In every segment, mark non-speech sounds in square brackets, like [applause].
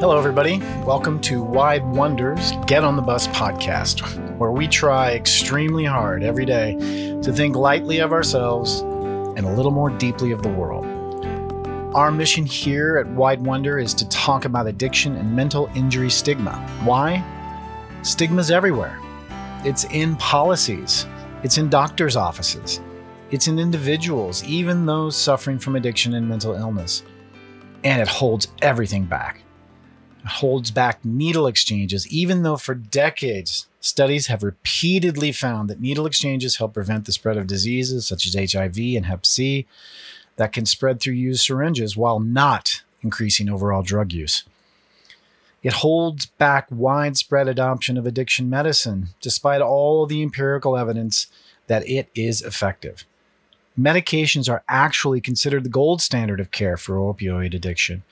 Hello, everybody. Welcome to Wide Wonders Get on the Bus podcast, where we try extremely hard every day to think lightly of ourselves and a little more deeply of the world. Our mission here at Wide Wonder is to talk about addiction and mental injury stigma. Why? Stigma's everywhere. It's in policies, it's in doctors' offices, it's in individuals, even those suffering from addiction and mental illness. And it holds everything back. Holds back needle exchanges, even though for decades studies have repeatedly found that needle exchanges help prevent the spread of diseases such as HIV and Hep C that can spread through used syringes while not increasing overall drug use. It holds back widespread adoption of addiction medicine, despite all the empirical evidence that it is effective. Medications are actually considered the gold standard of care for opioid addiction.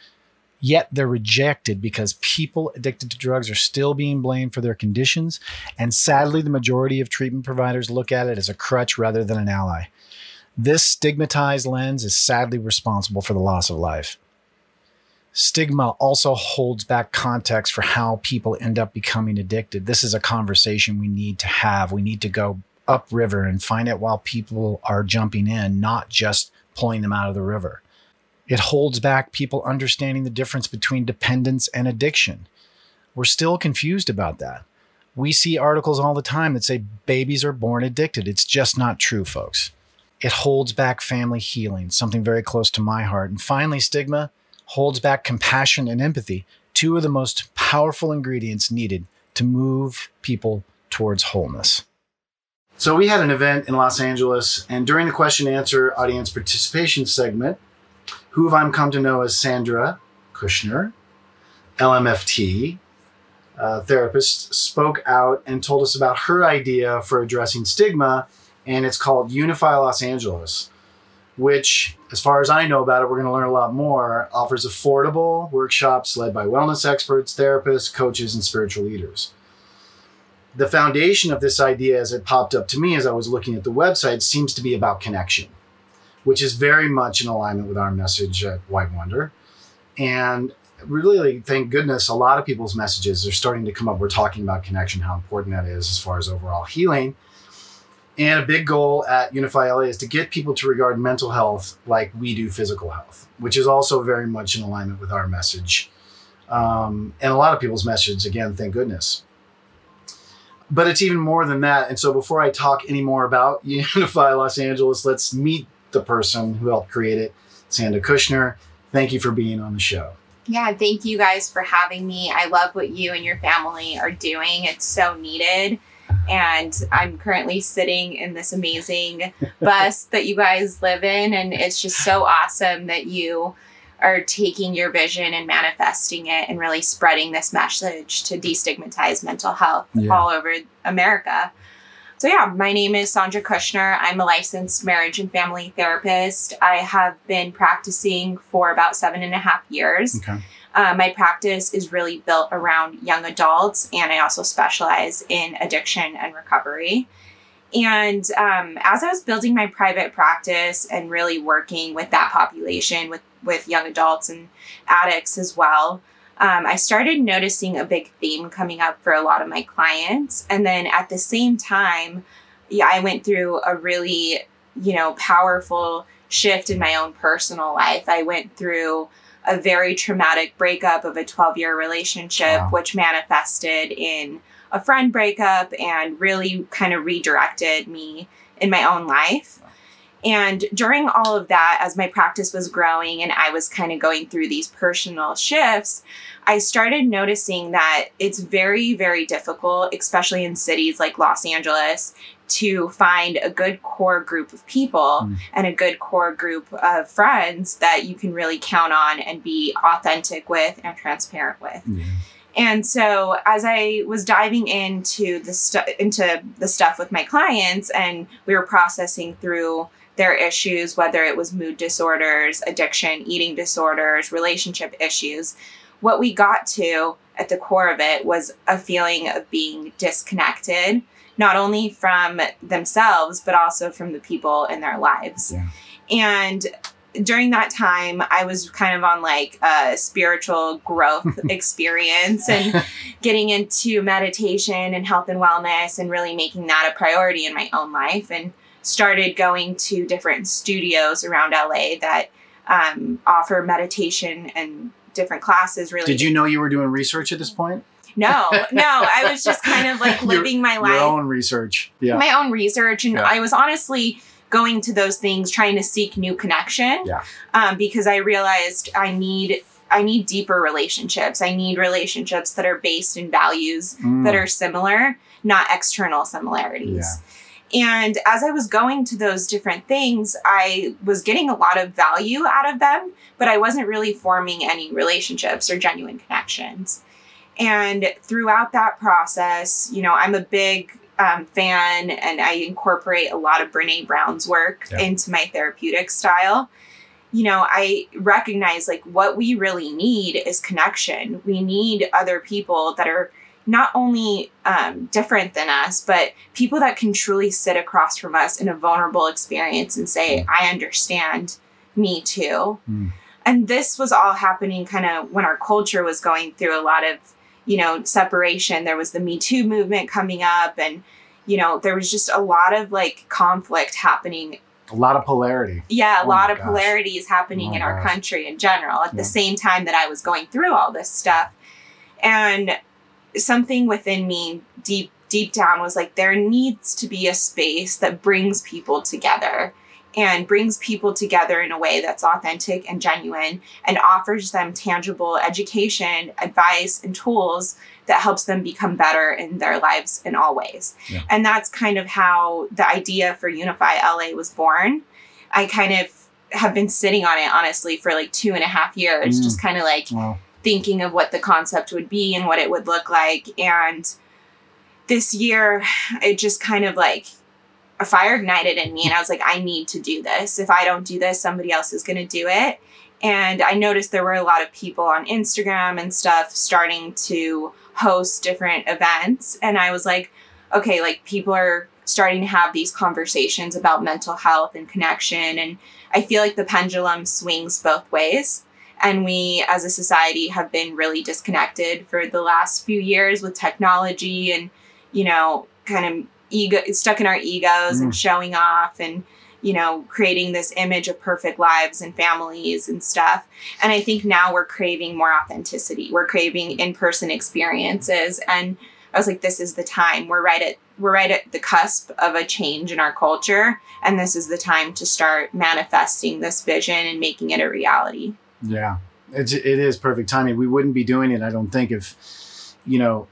Yet they're rejected because people addicted to drugs are still being blamed for their conditions. And sadly, the majority of treatment providers look at it as a crutch rather than an ally. This stigmatized lens is sadly responsible for the loss of life. Stigma also holds back context for how people end up becoming addicted. This is a conversation we need to have. We need to go upriver and find out while people are jumping in, not just pulling them out of the river. It holds back people understanding the difference between dependence and addiction. We're still confused about that. We see articles all the time that say babies are born addicted. It's just not true, folks. It holds back family healing, something very close to my heart. And finally, stigma holds back compassion and empathy, two of the most powerful ingredients needed to move people towards wholeness. So, we had an event in Los Angeles, and during the question and answer audience participation segment, who I've come to know as Sandra Kushner, LMFT uh, therapist, spoke out and told us about her idea for addressing stigma, and it's called Unify Los Angeles, which, as far as I know about it, we're going to learn a lot more, offers affordable workshops led by wellness experts, therapists, coaches, and spiritual leaders. The foundation of this idea, as it popped up to me as I was looking at the website, seems to be about connection which is very much in alignment with our message at White Wonder. And really, thank goodness, a lot of people's messages are starting to come up. We're talking about connection, how important that is as far as overall healing. And a big goal at Unify LA is to get people to regard mental health like we do physical health, which is also very much in alignment with our message. Um, and a lot of people's message, again, thank goodness. But it's even more than that. And so before I talk any more about [laughs] Unify Los Angeles, let's meet the person who helped create it, Sandra Kushner. Thank you for being on the show. Yeah, thank you guys for having me. I love what you and your family are doing. It's so needed. And I'm currently sitting in this amazing [laughs] bus that you guys live in. And it's just so awesome that you are taking your vision and manifesting it and really spreading this message to destigmatize mental health yeah. all over America. So, yeah, my name is Sandra Kushner. I'm a licensed marriage and family therapist. I have been practicing for about seven and a half years. Okay. Uh, my practice is really built around young adults, and I also specialize in addiction and recovery. And um, as I was building my private practice and really working with that population, with, with young adults and addicts as well, um, I started noticing a big theme coming up for a lot of my clients. And then at the same time, yeah, I went through a really, you know, powerful shift in my own personal life. I went through a very traumatic breakup of a 12 year relationship, wow. which manifested in a friend breakup and really kind of redirected me in my own life. And during all of that, as my practice was growing and I was kind of going through these personal shifts, I started noticing that it's very, very difficult, especially in cities like Los Angeles, to find a good core group of people mm. and a good core group of friends that you can really count on and be authentic with and transparent with. Yeah. And so as I was diving into the stuff into the stuff with my clients and we were processing through their issues, whether it was mood disorders, addiction, eating disorders, relationship issues. What we got to at the core of it was a feeling of being disconnected, not only from themselves, but also from the people in their lives. Yeah. And during that time, I was kind of on like a spiritual growth [laughs] experience and [laughs] getting into meditation and health and wellness and really making that a priority in my own life and started going to different studios around LA that um, offer meditation and different classes really Did you know you were doing research at this point? no no [laughs] i was just kind of like Your- living my life Your own research. Yeah. my own research and Yeah. i was honestly going to those things trying to seek new connection Yeah. um, because i realized i need i need deeper relationships i need relationships that are based in values Mm. that are similar not external similarities and as i was going to those different things i was getting a lot of value out of them but i wasn't really forming any relationships or genuine connections. And throughout that process you know i'm a big um, fan and i incorporate a lot of brene brown's work Yeah. into my therapeutic style. You know i recognize like what we really need is connection. We need other people that are not only um, different than us, but people that can truly sit across from us in a vulnerable experience and say, I understand me too. Mm. And this was all happening kind of when our culture was going through a lot of, you know, separation. There was the Me Too movement coming up, and, you know, there was just a lot of like conflict happening A lot of polarity. yeah, a Oh lot of gosh. polarities happening Oh in our gosh. country in general at Yeah. the same time that I was going through all this stuff. And something within me deep deep down was like there needs to be a space that brings people together and brings people together in a way that's authentic and genuine and offers them tangible education, advice and tools that helps them become better in their lives in all ways. Yeah. And that's kind of how the idea for Unify LA was born. I kind of have been sitting on it honestly for like two and a half years, Mm. just kind of like Well, thinking of what the concept would be and what it would look like. And this year, it just kind of like a fire ignited in me. And I was like, I need to do this. If I don't do this, somebody else is going to do it. And I noticed there were a lot of people on Instagram and stuff starting to host different events. And I was like, okay, like people are starting to have these conversations about mental health and connection. And I feel like the pendulum swings both ways and we as a society have been really disconnected for the last few years with technology and you know kind of ego stuck in our egos and Mm. showing off and you know creating this image of perfect lives and families and stuff. And i think now we're craving more authenticity. We're craving in-person experiences. And i was like this is the time. We're right at we're right at the cusp of a change in our culture. And this is the time to start manifesting this vision and making it a reality yeah. It's, it is perfect timing. We wouldn't be doing it, I don't think, if, you know,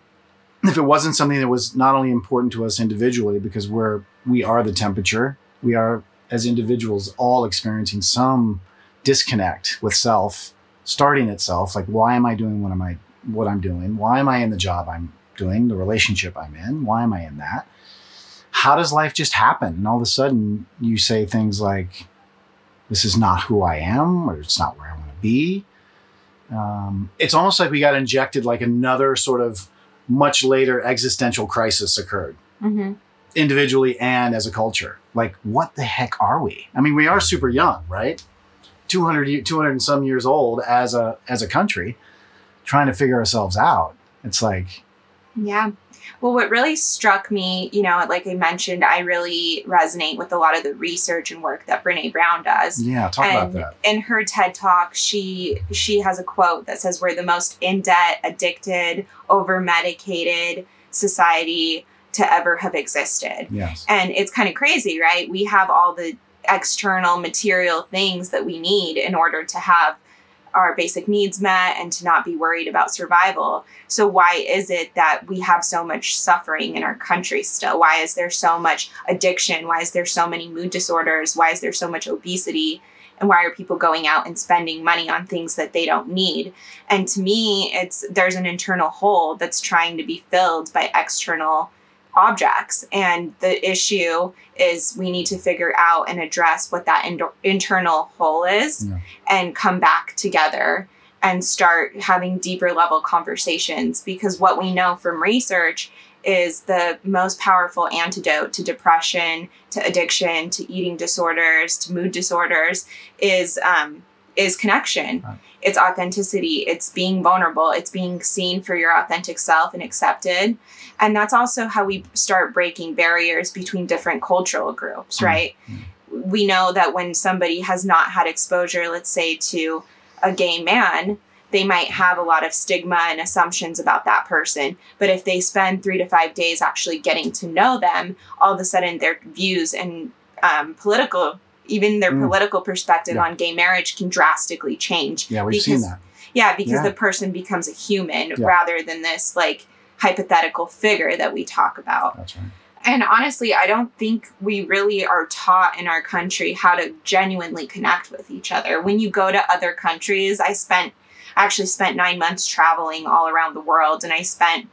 if it wasn't something that was not only important to us individually, because we're, we are the temperature, we are, as individuals, all experiencing some disconnect with self, starting at self. Like, why am I doing what am I, what I'm doing? Why am I in the job I'm doing, the relationship I'm in? Why am I in that? How does life just happen? And all of a sudden, you say things like, this is not who I am, or it's not where Be. Um, it's almost like we got injected like another sort of much later existential crisis occurred mm-hmm. individually and as a culture. Like, what the heck are we? I mean, we are super young, right? 200, 200 and some years old as a, as a country trying to figure ourselves out. It's like, Yeah. Well, what really struck me, you know, like I mentioned, I really resonate with a lot of the research and work that Brene Brown does. yeah, talk about that. in her TED talk, she she has a quote that says, "We're the most in debt, addicted, over medicated society to ever have existed." Yes. And it's kind of crazy, right? We have all the external material things that we need in order to have our basic needs met and to not be worried about survival. So, why is it that we have so much suffering in our country still? Why is there so much addiction? Why is there so many mood disorders? Why is there so much obesity? And why are people going out and spending money on things that they don't need? And to me, it's there's an internal hole that's trying to be filled by external objects. And the issue is we need to figure out and address what that in- internal hole is Yeah. and come back together and start having deeper level conversations. Because what we know from research is the most powerful antidote to depression, to addiction, to eating disorders, to mood disorders is um, is connection. Right. It's authenticity. It's being vulnerable. It's being seen for your authentic self and accepted. And that's also how we start breaking barriers between different cultural groups, Mhm. right? We know that when somebody has not had exposure, let's say to a gay man, they might have a lot of stigma and assumptions about that person. But if they spend three to five days actually getting to know them, all of a sudden their views and um, political, even their Mm. political perspective Yeah. on gay marriage can drastically change. Yeah, we've seen that. Yeah, because Yeah. the person becomes a human Yeah. rather than this like hypothetical figure that we talk about. That's right. And honestly, I don't think we really are taught in our country how to genuinely connect with each other. When you go to other countries, I spent actually spent nine months traveling all around the world, and I spent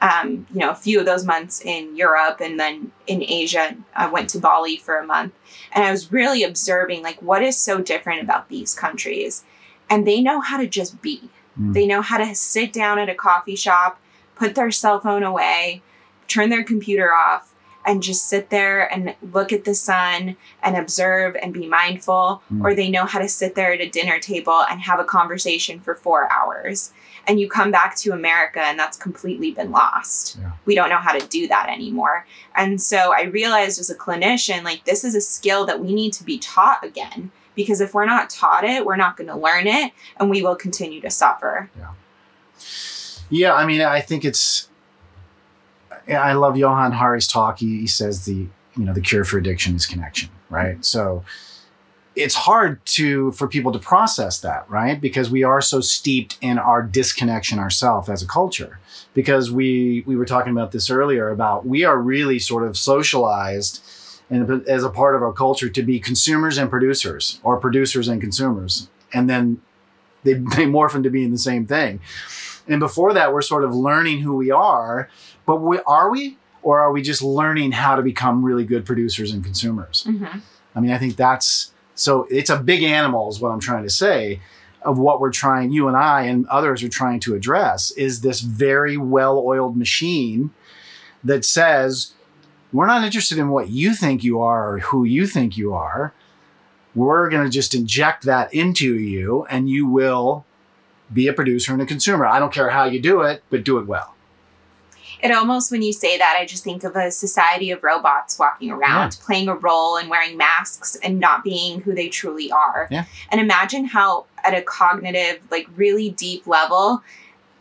um, you know a few of those months in Europe and then in Asia. I went to Bali for a month, and I was really observing like what is so different about these countries, and they know how to just be. Mm. They know how to sit down at a coffee shop, put their cell phone away, turn their computer off, and just sit there and look at the sun and observe and be mindful. Mm. Or they know how to sit there at a dinner table and have a conversation for four hours. And you come back to America and that's completely been lost. Yeah. We don't know how to do that anymore. And so I realized as a clinician, like this is a skill that we need to be taught again. Because if we're not taught it, we're not going to learn it and we will continue to suffer. Yeah, I mean, I think it's. I love Johann Hari's talk. He, he says the you know the cure for addiction is connection, right? So it's hard to for people to process that, right? Because we are so steeped in our disconnection ourselves as a culture. Because we we were talking about this earlier about we are really sort of socialized and as a part of our culture to be consumers and producers or producers and consumers and then they, [laughs] they morph into being the same thing and before that we're sort of learning who we are but we, are we or are we just learning how to become really good producers and consumers Mm-hmm. i mean i think that's so it's a big animal is what i'm trying to say of what we're trying you and i and others are trying to address is this very well-oiled machine that says we're not interested in what you think you are or who you think you are. We're going to just inject that into you and you will be a producer and a consumer. I don't care how you do it, but do it well. It almost, when you say that, I just think of a society of robots walking around, playing a role and wearing masks and not being who they truly are. Yeah. And imagine how, at a cognitive, like really deep level,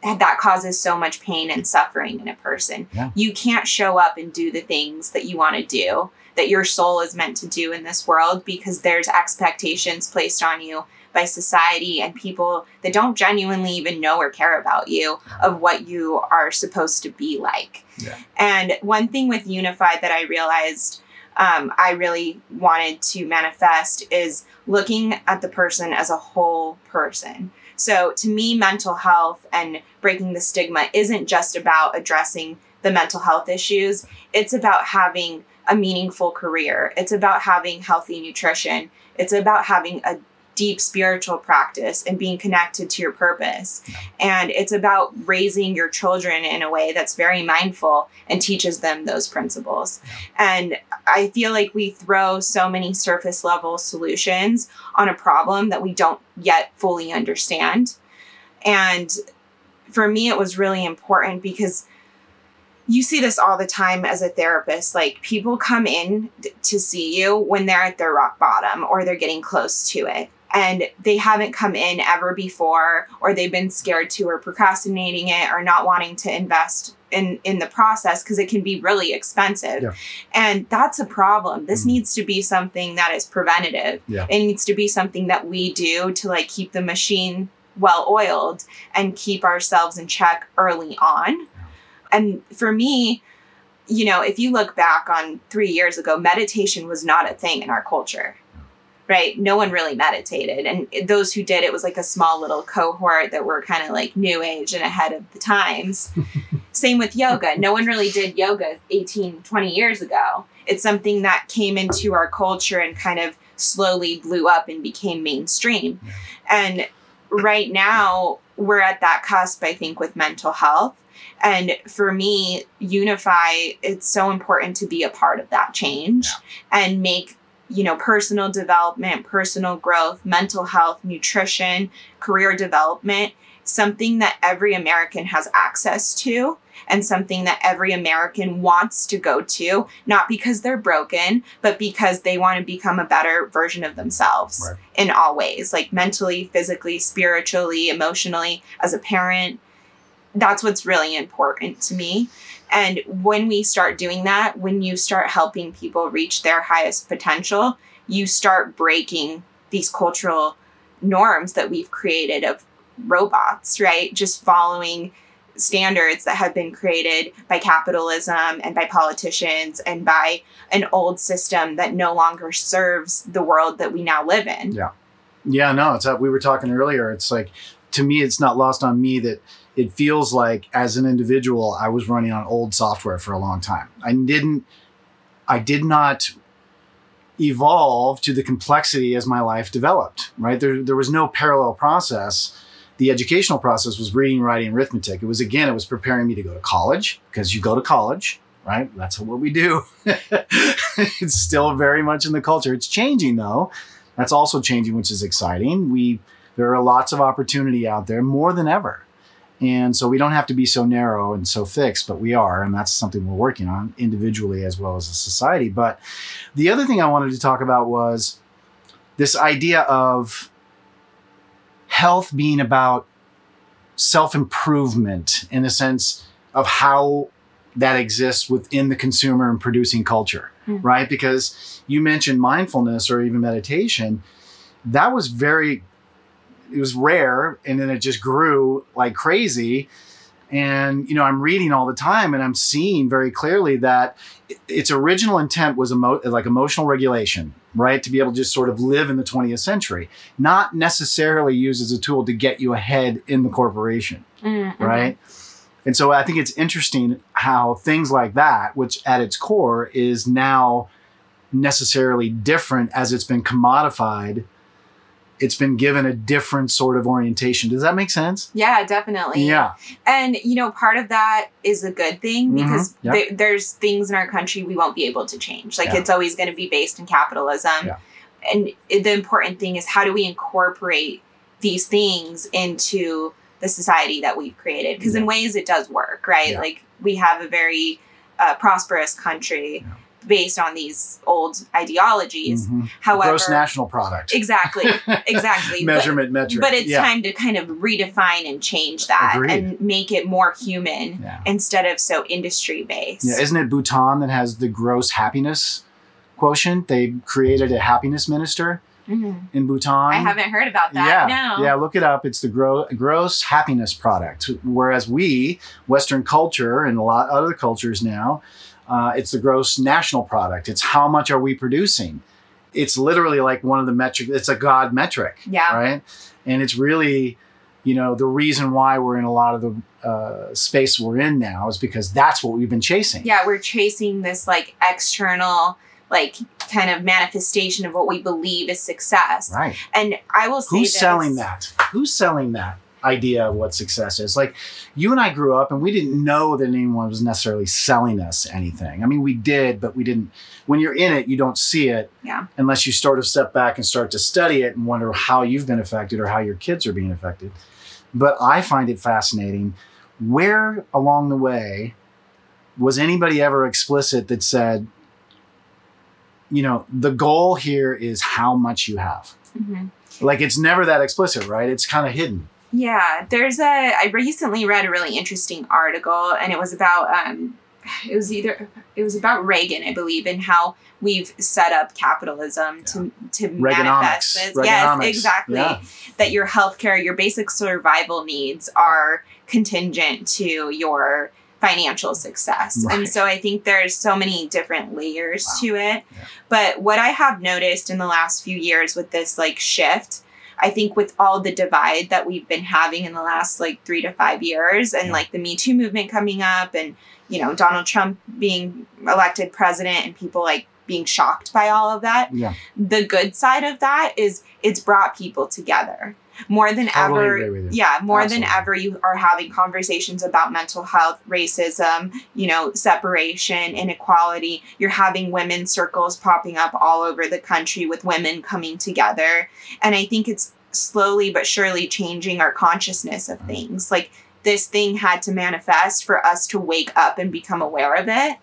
that causes so much pain and suffering in a person. Yeah. You can't show up and do the things that you want to do, that your soul is meant to do in this world because there's expectations placed on you by society and people that don't genuinely even know or care about you of what you are supposed to be like. Yeah. And one thing with Unified that I realized um, I really wanted to manifest is looking at the person as a whole person. So to me, mental health and breaking the stigma isn't just about addressing the mental health issues, it's about having a meaningful career, it's about having healthy nutrition, it's about having a deep spiritual practice and being connected to your purpose. And it's about raising your children in a way that's very mindful and teaches them those principles. And I feel like we throw so many surface level solutions on a problem that we don't yet fully understand. And for me, it was really important because you see this all the time as a therapist. Like people come in to see you when they're at their rock bottom or they're getting close to it. And they haven't come in ever before, or they've been scared to, or procrastinating it, or not wanting to invest in in the process because it can be really expensive. Yeah. And that's a problem. This Mhm. needs to be something that is preventative. Yeah. It needs to be something that we do to like keep the machine well oiled and keep ourselves in check early on. yeah. And for me, you know, if you look back on three years ago, meditation was not a thing in our culture, right? No one really meditated. And those who did, it was like a small little cohort that were kind of like new age and ahead of the times. [laughs] Same with yoga. No one really did yoga 18, 20 years ago. It's something that came into our culture and kind of slowly blew up and became mainstream. And right now, we're at that cusp, I think, with mental health. And for me, Unify, it's so important to be a part of that change and make you know personal development personal growth mental health nutrition career development something that every american has access to and something that every american wants to go to not because they're broken but because they want to become a better version of themselves Right. in all ways like mentally physically spiritually emotionally as a parent that's what's really important to me and when we start doing that, when you start helping people reach their highest potential, you start breaking these cultural norms that we've created of robots, right? Just following standards that have been created by capitalism and by politicians and by an old system that no longer serves the world that we now live in. Yeah. Yeah, no, it's uh, we were talking earlier. It's like to me, it's not lost on me that it feels like as an individual, I was running on old software for a long time. I didn't, I did not evolve to the complexity as my life developed. Right there, there was no parallel process. The educational process was reading, writing, arithmetic. It was again, it was preparing me to go to college because you go to college, right? That's what we do. [laughs] it's still very much in the culture. It's changing though. That's also changing, which is exciting. We there are lots of opportunity out there more than ever. And so we don't have to be so narrow and so fixed, but we are, and that's something we're working on individually as well as a society. But the other thing I wanted to talk about was this idea of health being about self improvement in the sense of how that exists within the consumer and producing culture, Mhm. right? Because you mentioned mindfulness or even meditation. That was very, it was rare and then it just grew like crazy. And, you know, I'm reading all the time and I'm seeing very clearly that its original intent was emo- like emotional regulation, right? To be able to just sort of live in the 20th century, not necessarily used as a tool to get you ahead in the corporation Mm, mhm. right? And so I think it's interesting how things like that, which at its core is now necessarily different as it's been commodified, it's been given a different sort of orientation. Does that make sense? Yeah, definitely. Yeah. And you know, part of that is a good thing Mhm, because yep. there- there's things in our country we won't be able to change. Like Yeah. it's always going to be based in capitalism. Yeah. And the important thing is how do we incorporate these things into the society that we've created? Because in ways it does work, right? Yeah. Like we have a very uh, prosperous country Yeah. Based on these old ideologies. Mhm. However, Gross national product. exactly, [laughs] exactly. But- Measurement metric. but it's yeah. time to kind of redefine and change that Agreed. and make it more human Yeah. instead of so industry based. Yeah, isn't it Bhutan that has the gross happiness quotient? They created a happiness minister Mhm. in Bhutan. I haven't heard about that. Yeah, no. yeah. Look it up. It's the gro- gross happiness product. Whereas we, Western culture, and a lot other cultures now, uh, it's the gross national product. It's how much are we producing? It's literally like one of the metric. It's a God metric, Yeah. right? And it's really, you know, the reason why we're in a lot of the uh, space we're in now is because that's what we've been chasing. Yeah, we're chasing this like external, like kind of manifestation of what we believe is success. Right. And I will say Who's this, selling that? Who's selling that idea of what success is? Like you and I grew up and we didn't know that anyone was necessarily selling us anything. I mean, we did, but we didn't. When you're in it, you don't see it Yeah. unless you sort of step back and start to study it and wonder how you've been affected or how your kids are being affected. But I find it fascinating. Where along the way was anybody ever explicit that said, you know, the goal here is how much you have? Mhm. Like it's never that explicit, right? It's kind of hidden. Yeah, there's a. I recently read a really interesting article, and it was about. Um, it was either it was about Reagan, I believe, and how we've set up capitalism to to manifest Reaganomics. this. Yes, exactly. Yeah. That your healthcare, your basic survival needs are contingent to your financial success. Right. And so I think there's so many different layers Wow. to it. Yeah. But what I have noticed in the last few years with this like shift I think with all the divide that we've been having in the last like three to five years and like the Me Too movement coming up and, you know, Donald Trump being elected president and people like being shocked by all of that. Yeah. The good side of that is it's brought people together. More than Totally ever agree with you. yeah more than ever you are having conversations about mental health racism you know separation inequality. You're having women's circles popping up all over the country with women coming together. And i think it's slowly but surely changing our consciousness of mm-hmm. things. Like this thing had to manifest for us to wake up and become aware of it.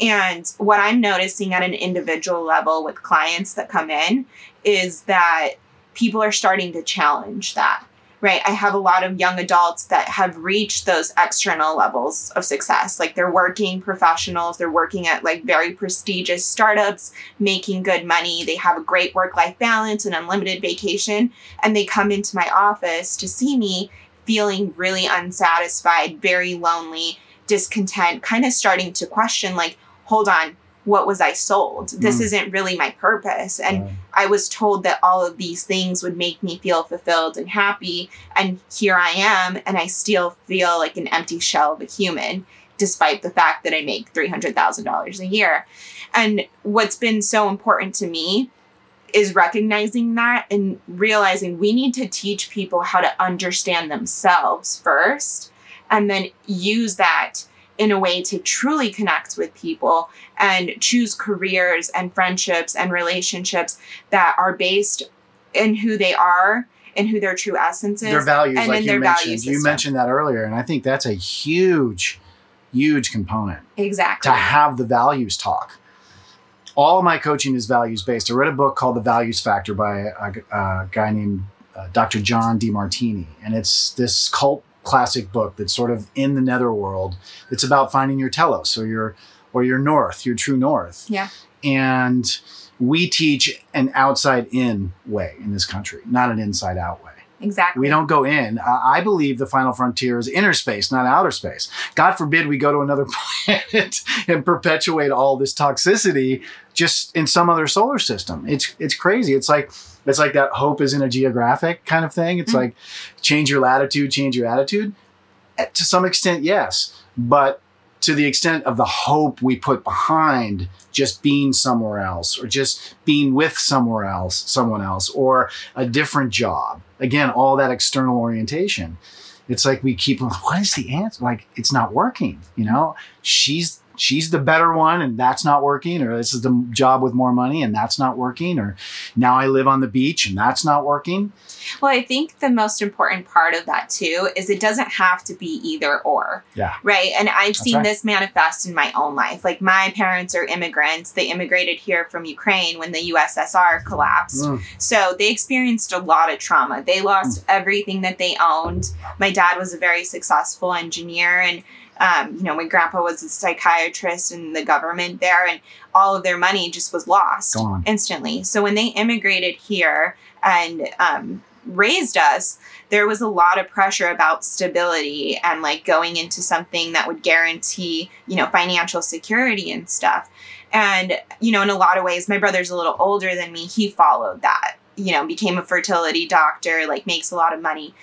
And what i'm noticing at an individual level with clients that come in is that people are starting to challenge that right? I have a lot of young adults that have reached those external levels of success. Like they're working professionals they're working at like very prestigious startups making good money. They have a great work life balance and unlimited vacation and they come into my office to see me feeling really unsatisfied very lonely discontent kind of starting to question like hold on what was i sold this Mm. isn't really my purpose and Right. I was told that all of these things would make me feel fulfilled and happy. And here I am, and I still feel like an empty shell of a human, despite the fact that I make $300,000 a year. And what's been so important to me is recognizing that and realizing we need to teach people how to understand themselves first and then use that in a way to truly connect with people and choose careers and friendships and relationships that are based in who they are and who their true essence is. their values, and like in you mentioned. You mentioned that earlier, and I think that's a huge, huge component exactly. to have the values talk. All of my coaching is values based. I read a book called The Values Factor by a, a guy named uh, Dr. John DeMartini, and it's this cult classic book that's sort of in the netherworld. It's about finding your telos or your or your north, your true north. Yeah. And we teach an outside in way in this country, not an inside out way. Exactly. We don't go in. I I believe the final frontier is inner space, not outer space. God forbid we go to another [laughs] planet and perpetuate all this toxicity just in some other solar system. It's it's crazy. It's like it's like that hope is in a geographic kind of thing. It's Mm. like change your latitude, change your attitude. Eh, To some extent, yes, but to the extent of the hope we put behind just being somewhere else or just being with somewhere else, someone else, or a different job. Again, all that external orientation. It's like we keep what is the answer? Like it's not working, you know? She's she's the better one and that's not working, or this is the job with more money and that's not working, or now I live on the beach and that's not working. Well, I think the most important part of that too is it doesn't have to be either or. Yeah. Right. And I've That's seen right. this manifest in my own life. Like my parents are immigrants. They immigrated here from Ukraine when the USSR collapsed. Mm. So they experienced a lot of trauma. They lost everything that they owned. My dad was a very successful engineer and um, you know, my grandpa was a psychiatrist in the government there, and all of their money just was lost instantly. So when they immigrated here and um, raised us, there was a lot of pressure about stability and like going into something that would guarantee, you know, financial security and stuff. And, you know, in a lot of ways, my brother's a little older than me. He followed that, you know, became a fertility doctor, like makes a lot of money.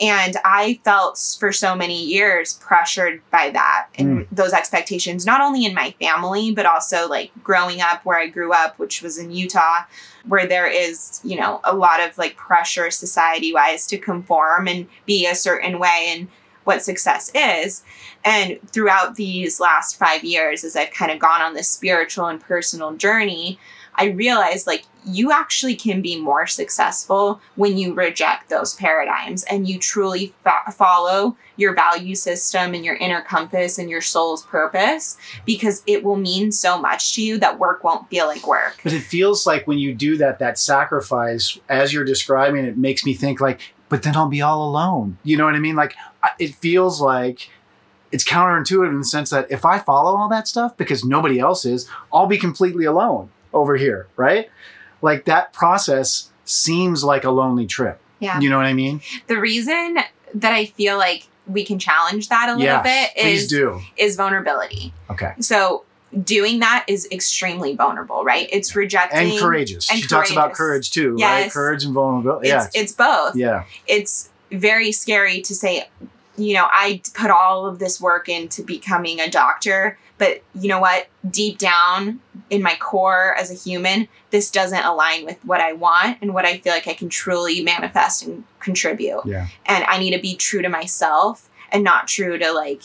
And I felt for so many years pressured by that and hmm. those expectations, not only in my family, but also like growing up where I grew up, which was in Utah, where there is, you know, a lot of like pressure society wise to conform and be a certain way and what success is. And throughout these last five years, as I've kind of gone on this spiritual and personal journey, I realized like you actually can be more successful when you reject those paradigms and you truly fa- follow your value system and your inner compass and your soul's purpose because it will mean so much to you that work won't feel like work. But it feels like when you do that, that sacrifice, as you're describing it, makes me think like, but then I'll be all alone. You know what I mean? Like, it feels like it's counterintuitive in the sense that if I follow all that stuff because nobody else is, I'll be completely alone over here, right? Like that process seems like a lonely trip. Yeah. You know what I mean? The reason that I feel like we can challenge that a little yeah. bit is do. is vulnerability. Okay. So doing that is extremely vulnerable, right? It's rejecting And courageous. and she talks about courage too, right? Courage and vulnerability. It's Yeah. it's both. yeah. It's very scary to say, you know, I put all of this work into becoming a doctor, but you know what? Deep down, in my core as a human, this doesn't align with what I want and what I feel like I can truly manifest and contribute. Yeah. And I need to be true to myself and not true to like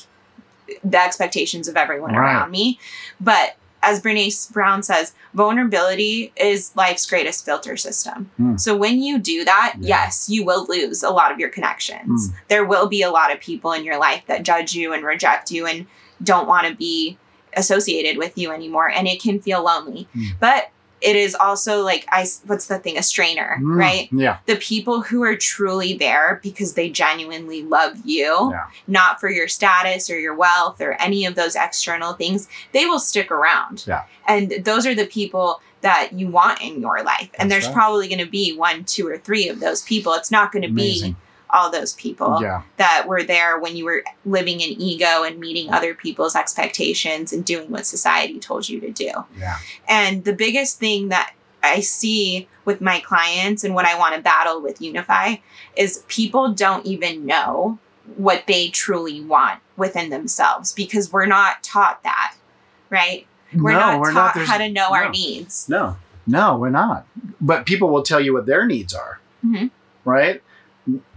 the expectations of everyone Right. around me. But as Brene Brown says, vulnerability is life's greatest filter system. Hmm. So when you do that, Yeah. yes, you will lose a lot of your connections. Hmm. There will be a lot of people in your life that judge you and reject you and don't want to be associated with you anymore and it can feel lonely. Hmm. But it is also like I what's the thing a strainer, Mm, right? Yeah. the people who are truly there because they genuinely love you, Yeah. not for your status or your wealth or any of those external things, they will stick around. Yeah. And those are the people that you want in your life. And That's there's right. probably going to be one, two, or three of those people. It's not going to be. All those people Yeah. that were there when you were living in ego and meeting other people's expectations and doing what society told you to do. Yeah. And the biggest thing that I see with my clients and what I want to battle with Unify is people don't even know what they truly want within themselves because we're not taught that, right? We're no, not we're taught not. How to know no. our needs. No, no, we're not. But people will tell you what their needs are, Mhm. right?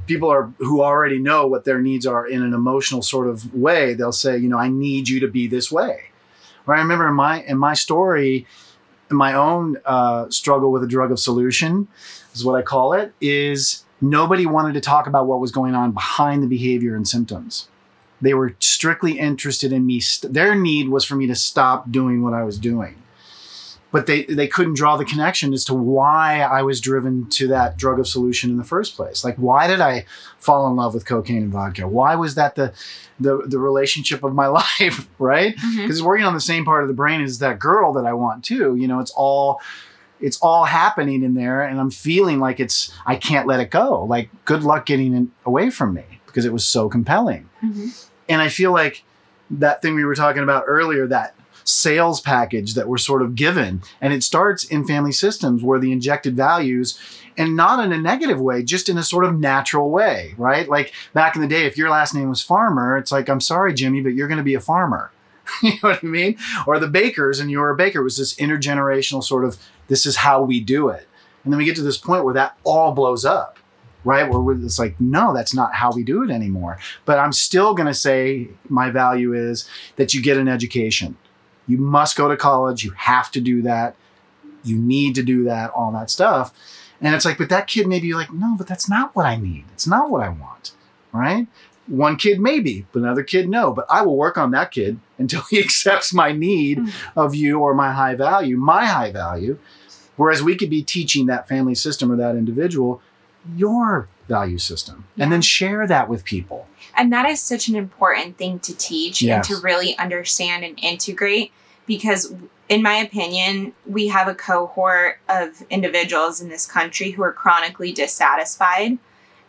People are who already know what their needs are in an emotional sort of way. They'll say, you know, I need you to be this way. I remember in my in my story, in my own uh, struggle with a drug of solution, is what I call it. Is nobody wanted to talk about what was going on behind the behavior and symptoms. They were strictly interested in me. St- their need was for me to stop doing what I was doing but they they couldn't draw the connection as to why I was driven to that drug of solution in the first place. Like why did I fall in love with cocaine and vodka? Why was that the the, the relationship of my [laughs] life, right? Mhm. Because it's working on the same part of the brain as that girl that I want too. You know, it's all it's all happening in there and I'm feeling like it's I can't let it go. Like good luck getting it away from me because it was so compelling. Mhm. And I feel like that thing we were talking about earlier, that sales package that we're sort of given, and it starts in family systems where the injected values, and not in a negative way, just in a sort of natural way, right? Like back in the day, if your last name was Farmer, it's like, I'm sorry, Jimmy, but you're going to be a farmer. [laughs] you know what I mean? Or the bakers, and you were a baker. It was this intergenerational sort of, this is how we do it. And then we get to this point where that all blows up, right? Where it's like, no, that's not how we do it anymore. But I'm still going to say my value is that you get an education. You must go to college. You have to do that. You need to do that, all that stuff. And it's like, but that kid maybe you're like, no, but that's not what I need. It's not what I want, right? One kid maybe, but another kid no. But I will work on that kid [laughs] until he accepts my need Mm. of you or my high value, my high value. Whereas we could be teaching that family system or that individual your value system and then share that with people. And that is such an important thing to teach Yes. and to really understand and integrate because, in my opinion, we have a cohort of individuals in this country who are chronically dissatisfied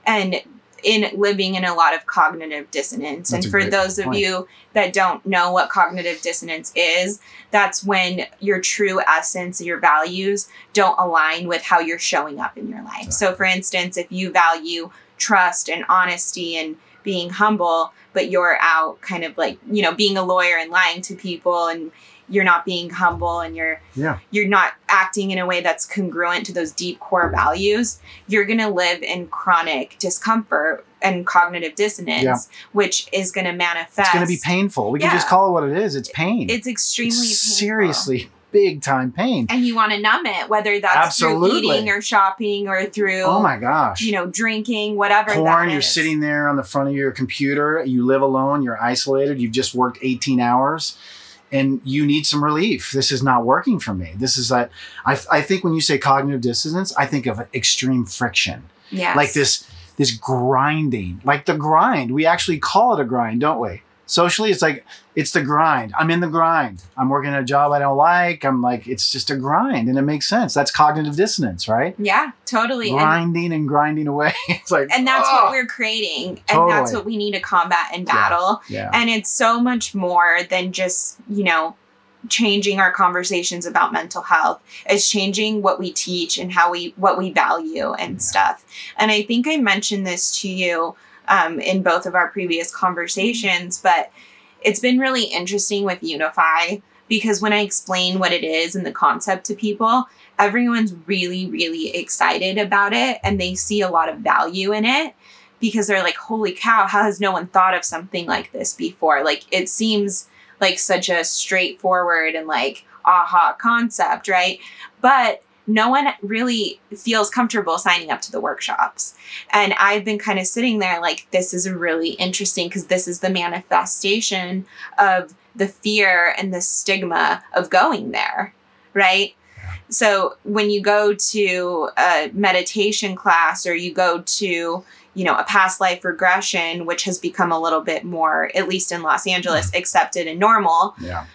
and in living in a lot of cognitive dissonance. That's and for those of you that don't know what cognitive dissonance is, that's when your true essence, your values don't align with how you're showing up in your life. So, for instance, if you value trust and honesty and being humble, but you're out kind of like, you know, being a lawyer and lying to people and you're not being humble and you're Yeah. you're not acting in a way that's congruent to those deep core values, you're going to live in chronic discomfort and cognitive dissonance, Yeah. which is going to manifest. It's going to be painful. We can just call it what it is. It's pain. It's extremely It's painful. seriously big time pain. And you want to numb it, whether that's Absolutely. through eating or shopping or through, Oh my gosh. you know, drinking, whatever. Porn, you're sitting there on the front of your computer, you live alone, you're isolated, you've just worked 18 hours and you need some relief. This is not working for me. This is that I, I think when you say cognitive dissonance, I think of extreme friction. Yeah. Like this this grinding, like the grind. We actually call it a grind, don't we? Socially, it's like it's the grind. I'm in the grind. I'm working at a job I don't like. I'm like it's just a grind, and it makes sense. That's cognitive dissonance, right? Yeah, totally. Grinding and grinding away. [laughs] it's like and that's "Ah!" what we're creating. And that's what we need to combat and battle. yeah. And it's so much more than just, you know, changing our conversations about mental health. is changing what we teach and how we what we value and stuff. And I think I mentioned this to you um, in both of our previous conversations, but it's been really interesting with Unify because when I explain what it is and the concept to people, everyone's really, really excited about it and they see a lot of value in it because they're like, holy cow, how has no one thought of something like this before? Like, it seems like such a straightforward and like aha concept, right? But no one really feels comfortable signing up to the workshops. And I've been kind of sitting there like, this is really interesting because this is the manifestation of the fear and the stigma of going there, right? So when you go to a meditation class or you go to, you know, a past life regression, which has become a little bit more, at least in Los Angeles, mm. accepted and normal. Yeah.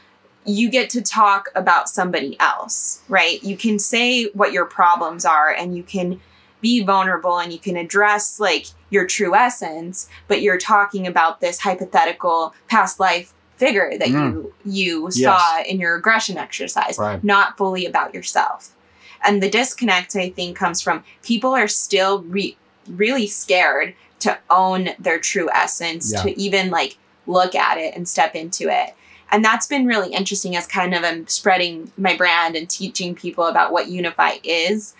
You get to talk about somebody else, right? You can say what your problems are and you can be vulnerable and you can address like your true essence, but you're talking about this hypothetical past life figure that Mm. you you Yes. saw in your regression exercise, Right. not fully about yourself. And the disconnect I think comes from people are still re- really scared to own their true essence, Yeah. to even like look at it and step into it. And that's been really interesting as kind of I'm spreading my brand and teaching people about what Unify is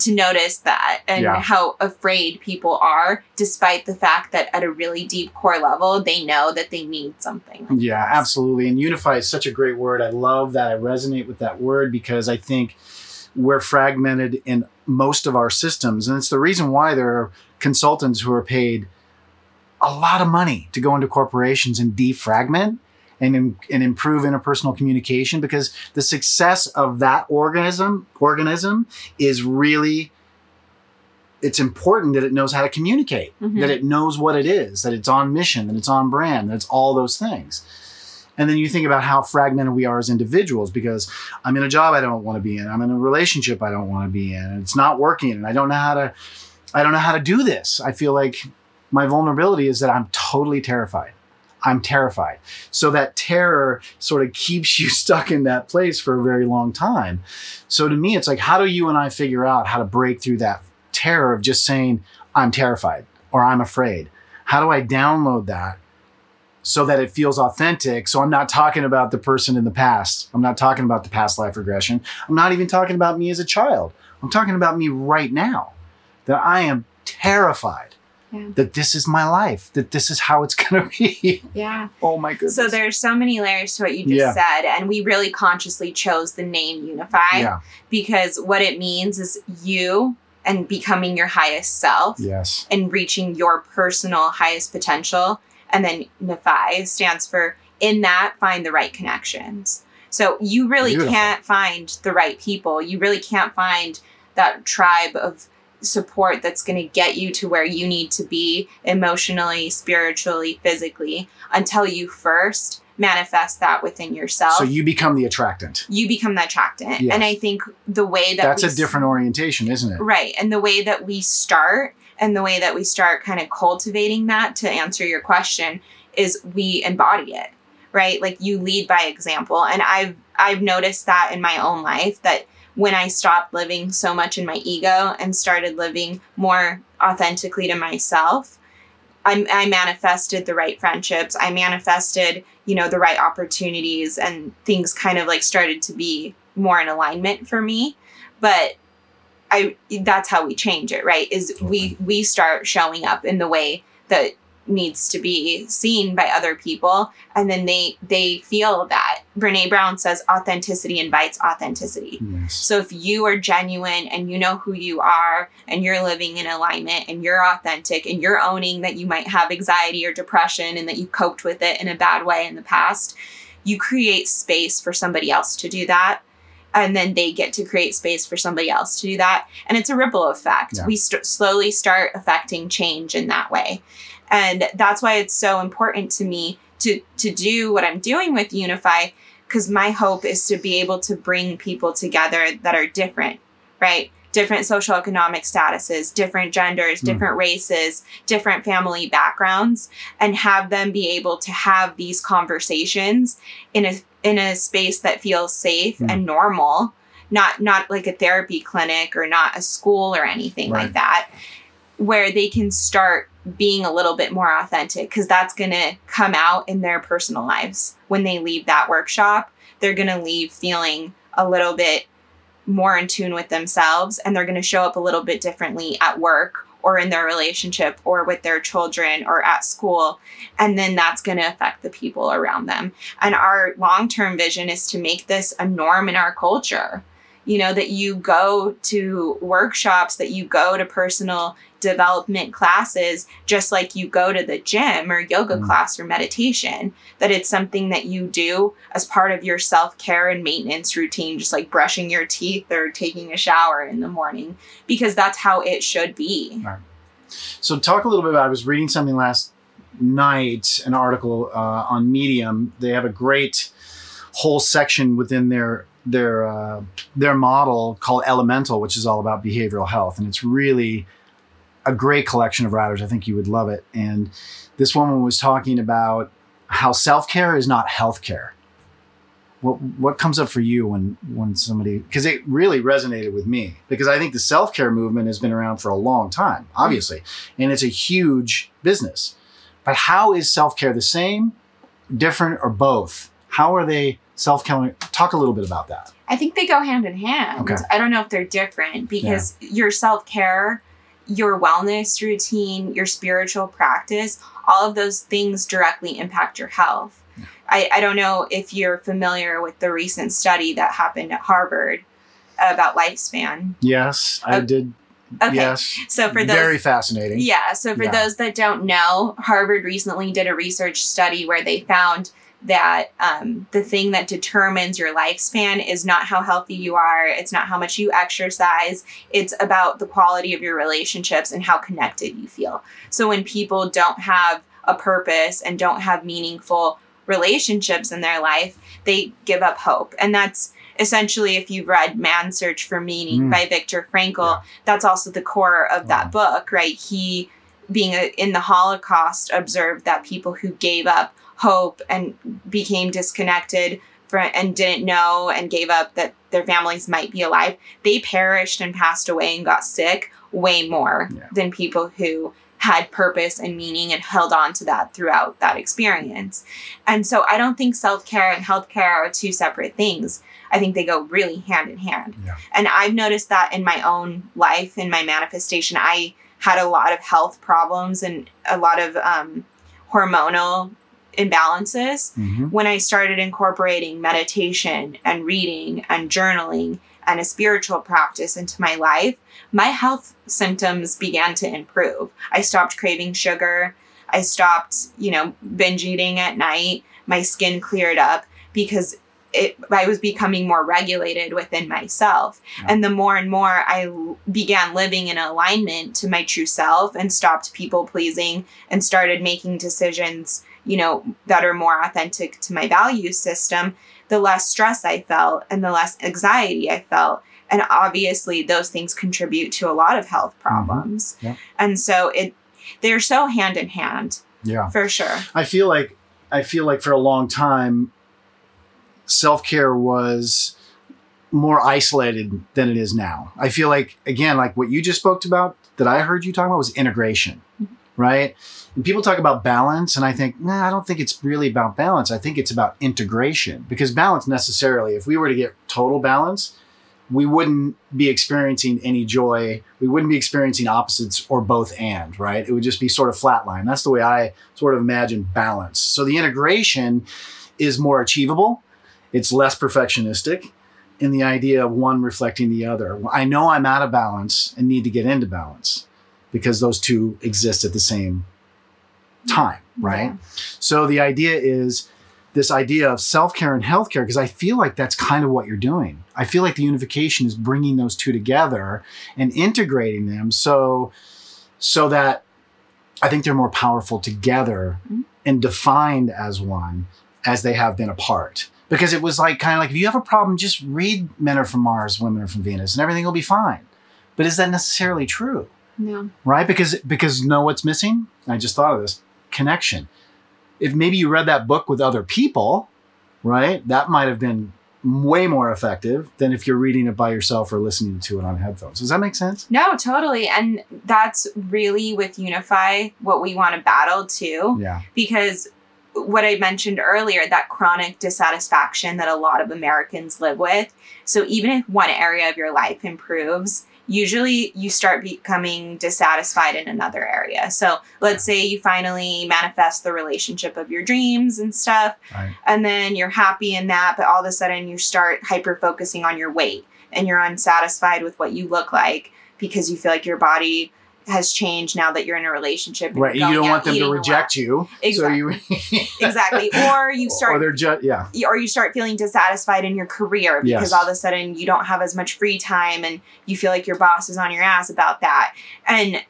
to notice that and Yeah. how afraid people are, despite the fact that at a really deep core level, they know that they need something. like Yeah, this. absolutely. And unify is such a great word. I love that. I resonate with that word because I think we're fragmented in most of our systems. And it's the reason why there are consultants who are paid a lot of money to go into corporations and defragment and, and improve interpersonal communication because the success of that organism organism is really it's important that it knows how to communicate Mhm. that it knows what it is that it's on mission that it's on brand that it's all those things. And then you think about how fragmented we are as individuals because i'm in a job i don't want to be in i'm in a relationship i don't want to be in and it's not working and i don't know how to i don't know how to do this. I feel like my vulnerability is that i'm totally terrified i'm terrified. So that terror sort of keeps you [laughs] stuck in that place for a very long time. So to me it's like how do you and i figure out how to break through that terror of just saying i'm terrified or i'm afraid how do i download that so that it feels authentic? So i'm not talking about the person in the past. I'm not talking about the past life regression. I'm not even talking about me as a child. I'm talking about me right now. That i am terrified Yeah. that this is my life that this is how it's [laughs] going to be Yeah. oh my goodness So there's so many layers to what you just Yeah. said, and we really consciously chose the name Unify yeah because what it means is you and becoming your highest self yes and reaching your personal highest potential. And then Unify stands for in that find the right connections. So you really Beautiful. can't find the right people. You really can't find that tribe of support that's going to get you to where you need to be emotionally, spiritually, physically until you first manifest that within yourself. so you become the attractant you become the attractant. Yes. And I think the way that that's a different orientation isn't it Right. And the way that we start and the way that we start kind of cultivating that to answer your question is we embody it. Right? Like you lead by example. And I've I've noticed that in my own life that when I stopped living so much in my ego and started living more authentically to myself, I, I manifested the right friendships. I manifested, you know, the right opportunities and things kind of like started to be more in alignment for me. But I that's how we change it, right? Is we we start showing up in the way that needs to be seen by other people and then they they feel that. Brené Brown says authenticity invites authenticity. yes So if you are genuine and you know who you are and you're living in alignment and you're authentic and you're owning that you might have anxiety or depression and that you coped with it in a bad way in the past, you create space for somebody else to do that. And then they get to create space for somebody else to do that. And it's a ripple effect. Yeah. We st- slowly start affecting change in that way. And that's why it's so important to me to, to do what I'm doing with Unify because my hope is to be able to bring people together that are different, right? Different social economic statuses, different genders, Mm. different races, different family backgrounds, and have them be able to have these conversations in a in a space that feels safe Mm. and normal, not not like a therapy clinic or not a school or anything Right. like that where they can start being a little bit more authentic because that's going to come out in their personal lives. When they leave that workshop they're going to leave feeling a little bit more in tune with themselves and they're going to show up a little bit differently at work or in their relationship or with their children or at school and then that's going to affect the people around them. And our long-term vision is to make this a norm in our culture you know that you go to workshops that you go to personal development classes just like you go to the gym or yoga mm. class or meditation that it's something that you do as part of your self-care and maintenance routine just like brushing your teeth or taking a shower in the morning because that's how it should be right. so talk a little bit about i was reading something last night an article uh, on medium they have a great whole section within their their uh, their model called elemental which is all about behavioral health and it's really a great collection of writers. I think you would love it. And this woman was talking about how self care is not health care. What what comes up for you when when somebody because it really resonated with me because I think the self care movement has been around for a long time, obviously, and it's a huge business. But how is self care the same, different, or both? How are they self care? Talk a little bit about that. I think they go hand in hand. Okay. I don't know if they're different because yeah. your self care your wellness routine, your spiritual practice, all of those things directly impact your health. I, I don't know if you're familiar with the recent study that happened at Harvard about lifespan. Yes, I did. Okay. Yes. So for those very fascinating. Yeah. So for yeah. those that don't know, Harvard recently did a research study where they found that um, the thing that determines your lifespan is not how healthy you are, it's not how much you exercise, it's about the quality of your relationships and how connected you feel. So when people don't have a purpose and don't have meaningful relationships in their life, they give up hope. And that's essentially if you've read Man's Search for Meaning mm. by Viktor Frankl, yeah. that's also the core of that book, right? He being a, in the Holocaust observed that people who gave up hope and became disconnected for, and didn't know and gave up that their families might be alive, they perished and passed away and got sick way more yeah. than people who had purpose and meaning and held on to that throughout that experience. And so I don't think self care and healthcare are two separate things. I think they go really hand in hand. Yeah. And I've noticed that in my own life, in my manifestation, I had a lot of health problems and a lot of um, hormonal imbalances mm-hmm. when I started incorporating meditation and reading and journaling and a spiritual practice into my life, my health symptoms began to improve. I stopped craving sugar. I stopped, you know, binge eating at night. My skin cleared up because it, I was becoming more regulated within myself. Yeah. And the more and more I l- began living in alignment to my true self and stopped people pleasing and started making decisions you know, that are more authentic to my value system, the less stress I felt and the less anxiety I felt. And obviously those things contribute to a lot of health mm-hmm. problems. Mm-hmm. Yeah. And so it they're so hand in hand. Yeah. For sure. I feel like I feel like for a long time self-care was more isolated than it is now. I feel like again like what you just spoke about that I heard you talking about was integration. Mm-hmm. Right? And people talk about balance, and I think, nah, I don't think it's really about balance. I think it's about integration because balance necessarily, if we were to get total balance, we wouldn't be experiencing any joy. We wouldn't be experiencing opposites or both and, right? It would just be sort of flatline. That's the way I sort of imagine balance. So the integration is more achievable, it's less perfectionistic in the idea of one reflecting the other. I know I'm out of balance and need to get into balance because those two exist at the same time, right? Yeah. So the idea is this idea of self care and healthcare, because I feel like that's kind of what you're doing. I feel like the unification is bringing those two together and integrating them so so that I think they're more powerful together mm-hmm. and defined as one as they have been apart. Because it was like kind of like if you have a problem, just read Men Are From Mars, Women Are From Venus, and everything will be fine. But is that necessarily true? No. Right? Because because know what's missing? I just thought of this connection. If maybe you read that book with other people, right? That might have been way more effective than if you're reading it by yourself or listening to it on headphones. Does that make sense? No, totally. And that's really with Unify what we want to battle too. Yeah. Because what I mentioned earlier, that chronic dissatisfaction that a lot of Americans live with. So even if one area of your life improves, usually you start becoming dissatisfied in another area. So let's say you finally manifest the relationship of your dreams and stuff, Right. and then you're happy in that, but all of a sudden you start hyper focusing on your weight and you're unsatisfied with what you look like because you feel like your body has changed now that you're in a relationship. Right. You don't out want them to reject you. Exactly. So you exactly [laughs] or you start. or they're just yeah. or you start feeling dissatisfied in your career because Yes. all of a sudden you don't have as much free time and you feel like your boss is on your ass about that and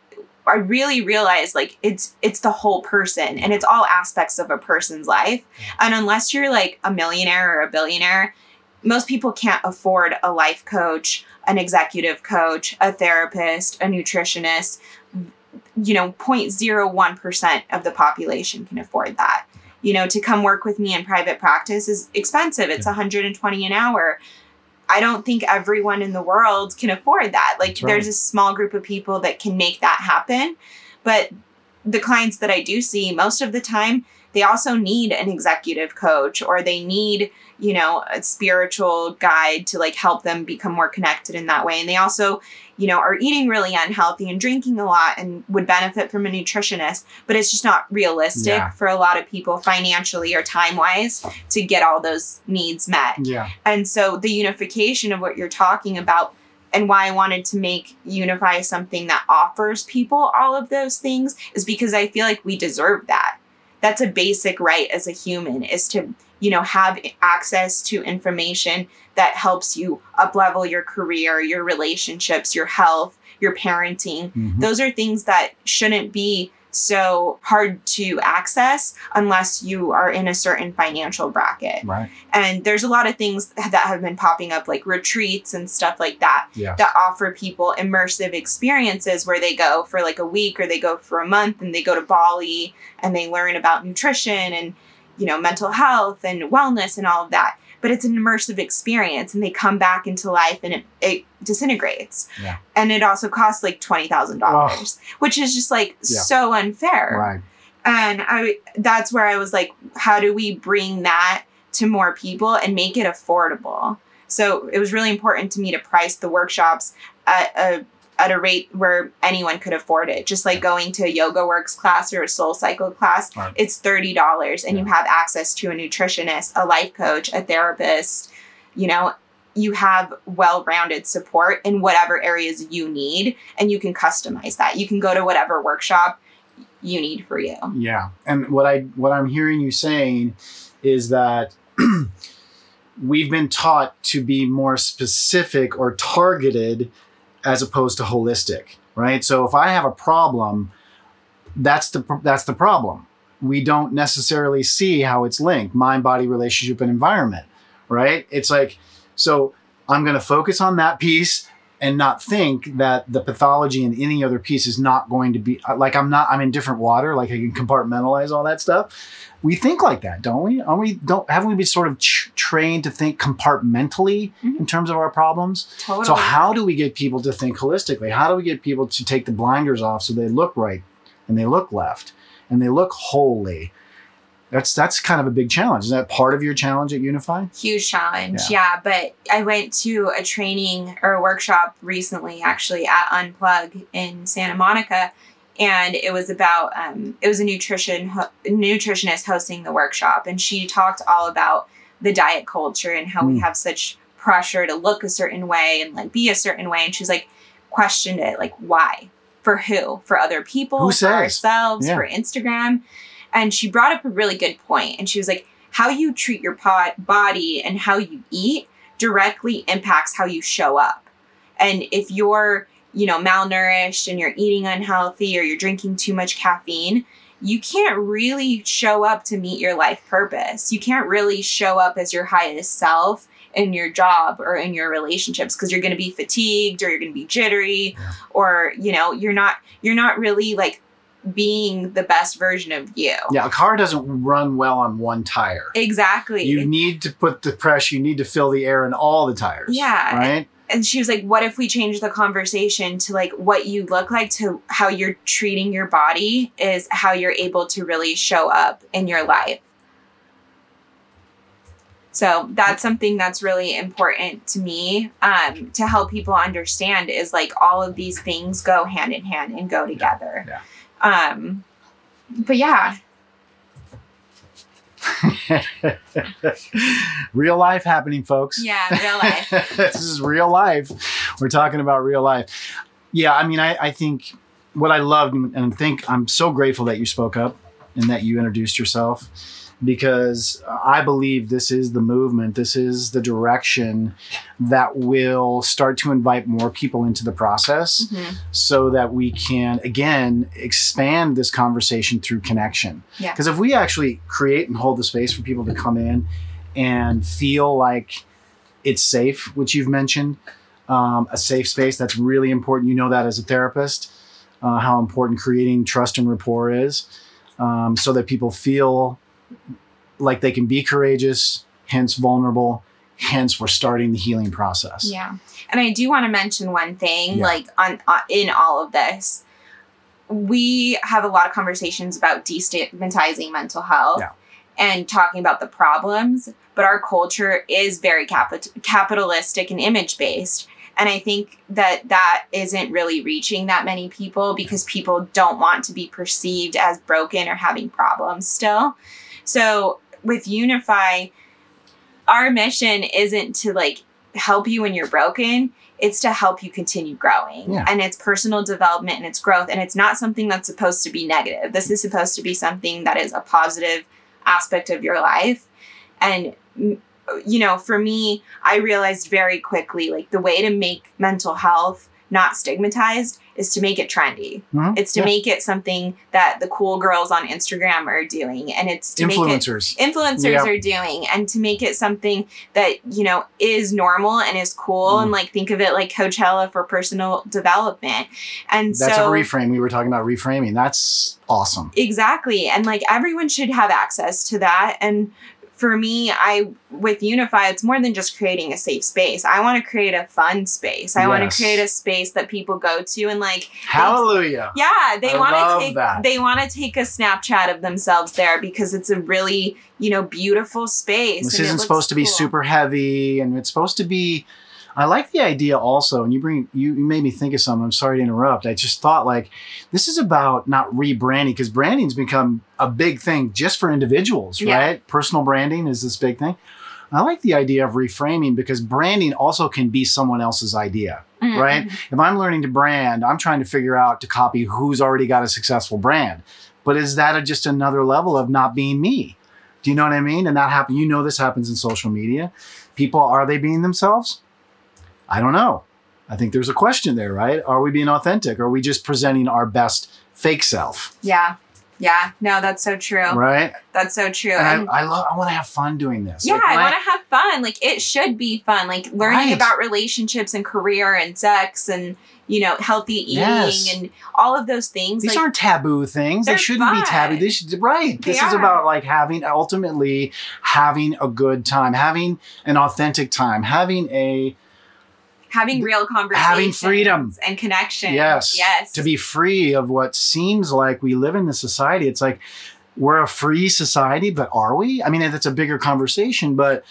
i really realized like it's it's the whole person and it's all aspects of a person's life and unless you're like a millionaire or a billionaire most people can't afford a life coach an executive coach a therapist a nutritionist you know 0.01% of the population can afford that. You know to come work with me in private practice is expensive. It's Yeah. 120 an hour. I don't think everyone in the world can afford that. Like right. there's a small group of people that can make that happen. But the clients that i do see most of the time they also need an executive coach or they need you know a spiritual guide to like help them become more connected in that way and they also you know are eating really unhealthy and drinking a lot and would benefit from a nutritionist but it's just not realistic Yeah. for a lot of people financially or time wise to get all those needs met Yeah. and so the unification of what you're talking about and why I wanted to make Unify something that offers people all of those things is because I feel like we deserve that. That's a basic right as a human is to, you know, have access to information that helps you uplevel your career, your relationships, your health, your parenting. Mhm. Those are things that shouldn't be so hard to access unless you are in a certain financial bracket. Right. And there's a lot of things that have been popping up, like retreats and stuff like that, Yeah. that offer people immersive experiences where they go for like a week or they go for a month and they go to Bali and they learn about nutrition and, you know, mental health and wellness and all of that. But it's an immersive experience and they come back into life and it, it disintegrates. Yeah. And it also costs like $20,000, which is just like Yeah. so unfair Right. and i that's where i was like how do we bring that to more people and make it affordable so it was really important to me to price the workshops at a at a rate where anyone could afford it. Just like going to a YogaWorks class or a SoulCycle class Right. it's $30 and you have access to a nutritionist a life coach a therapist you know you have well-rounded support in whatever areas you need and you can customize that. You can go to whatever workshop you need for you. Yeah. And what I what I'm hearing you saying is that [clears throat] we've been taught to be more specific or targeted as opposed to holistic, right? So if I have a problem, that's the that's the problem. We don't necessarily see how it's linked, mind, body, relationship, and environment, right? It's like so I'm going to focus on that piece and not think that the pathology in any other piece is not going to be like I'm not I'm in different water like I can compartmentalize all that stuff. We think like that, don't we? Aren't we don't haven't we been sort of tr- trained to think compartmentally Mhm. in terms of our problems? Totally. So how do we get people to think holistically? How do we get people to take the blinders off so they look right and they look left and they look wholly? That's that's kind of a big challenge. Is that part of your challenge at Unify? Huge challenge. Yeah. But I went to a training or a workshop recently, actually, at Unplug in Santa Monica. And it was about, um, it was a nutrition ho- nutritionist hosting the workshop. And she talked all about the diet culture and how we Mm. have such pressure to look a certain way and like be a certain way. And she's like, questioned it, like, why? For who? For other people? Who for ourselves? Yeah. For Instagram? And she brought up a really good point. And she was like, how you treat your pot body and how you eat directly impacts how you show up. And if you're, you know, malnourished and you're eating unhealthy or you're drinking too much caffeine, you can't really show up to meet your life purpose. You can't really show up as your highest self in your job or in your relationships because you're going to be fatigued or you're going to be jittery Yeah. or, you know, you're not you're not really like being the best version of you. Yeah, a car doesn't run well on one tire. Exactly. You need to put the pressure, you need to fill the air in all the tires. Yeah. Right? and she was like, What if we change the conversation to like what you look like to how you're treating your body is how you're able to really show up in your life. So that's something that's really important to me um, to help people understand is like all of these things go hand in hand and go together. Yeah. Um, but yeah, [laughs] real life happening, folks. yeah, real life. [laughs] this is real life. We're talking about real life. Yeah, I mean, I, I think what I loved and think I'm so grateful that you spoke up and that you introduced yourself because I believe this is the movement, this is the direction that will start to invite more people into the process Mhm. so that we can again expand this conversation through connection. Yeah. Because if we actually create and hold the space for people to come in and feel like it's safe, which you've mentioned, um, a safe space, that's really important. You know that as a therapist, uh, how important creating trust and rapport is, um, so that people feel like they can be courageous, hence vulnerable. Hence, we're starting the healing process. Yeah. And I do want to mention one thing Yeah. like on uh, in all of this. We have a lot of conversations about destigmatizing mental health Yeah. and talking about the problems, but our culture is very capi- capitalistic and image based. And I think that that isn't really reaching that many people because people don't want to be perceived as broken or having problems still. So with Unify, our mission isn't to like help you when you're broken. It's to help you continue growing. Yeah. And it's personal development and it's growth. And it's not something that's supposed to be negative. This is supposed to be something that is a positive aspect of your life. And, you know, for me, I realized very quickly like the way to make mental health not stigmatized is to make it trendy. Mhm. It's to Yeah. make it something that the cool girls on Instagram are doing. And it's to make it influencers. influencers are doing and to make it something that you know is normal and is cool Mm. and like think of it like coachella for personal development and That's so a reframe. We were talking about reframing. That's awesome. exactly and like everyone should have access to that and for me i with unify it's more than just creating a safe space i want to create a fun space i want to create a space that people go to and like Hallelujah. yeah, they want to take that. they want to take a Snapchat of themselves there because it's a really you know beautiful space. This isn't supposed to be cool. super heavy, and it's supposed to be. I like the idea also, and you bring you, you made me think of something. I'm sorry to interrupt. I just thought like this is about not rebranding because branding's become a big thing just for individuals, Yeah. right? Personal branding is this big thing. I like the idea of reframing because branding also can be someone else's idea. Mhm. right? If I'm learning to brand, I'm trying to figure out to copy who's already got a successful brand. But is that a, just another level of not being me? Do you know what I mean? And that happen. You know this happens in social media. People are they being themselves? I don't know. I think there's a question there, right? Are we being authentic? Are we just presenting our best fake self? Yeah, yeah. No, that's so true. Right? That's so true. And And I, I love. I want to have fun doing this. yeah, Like, I want to have fun. Like it should be fun. Like learning Right. about relationships and career and sex and you know healthy eating Yes. and all of those things. These like, aren't taboo things. They shouldn't be taboo. They should right. They this is about like having ultimately having a good time, having an authentic time, having a having real conversations, having freedom. and connection. yes, yes. to be free of what seems like we live in this society. It's like we're a free society, but are we? I mean, that's a bigger conversation, but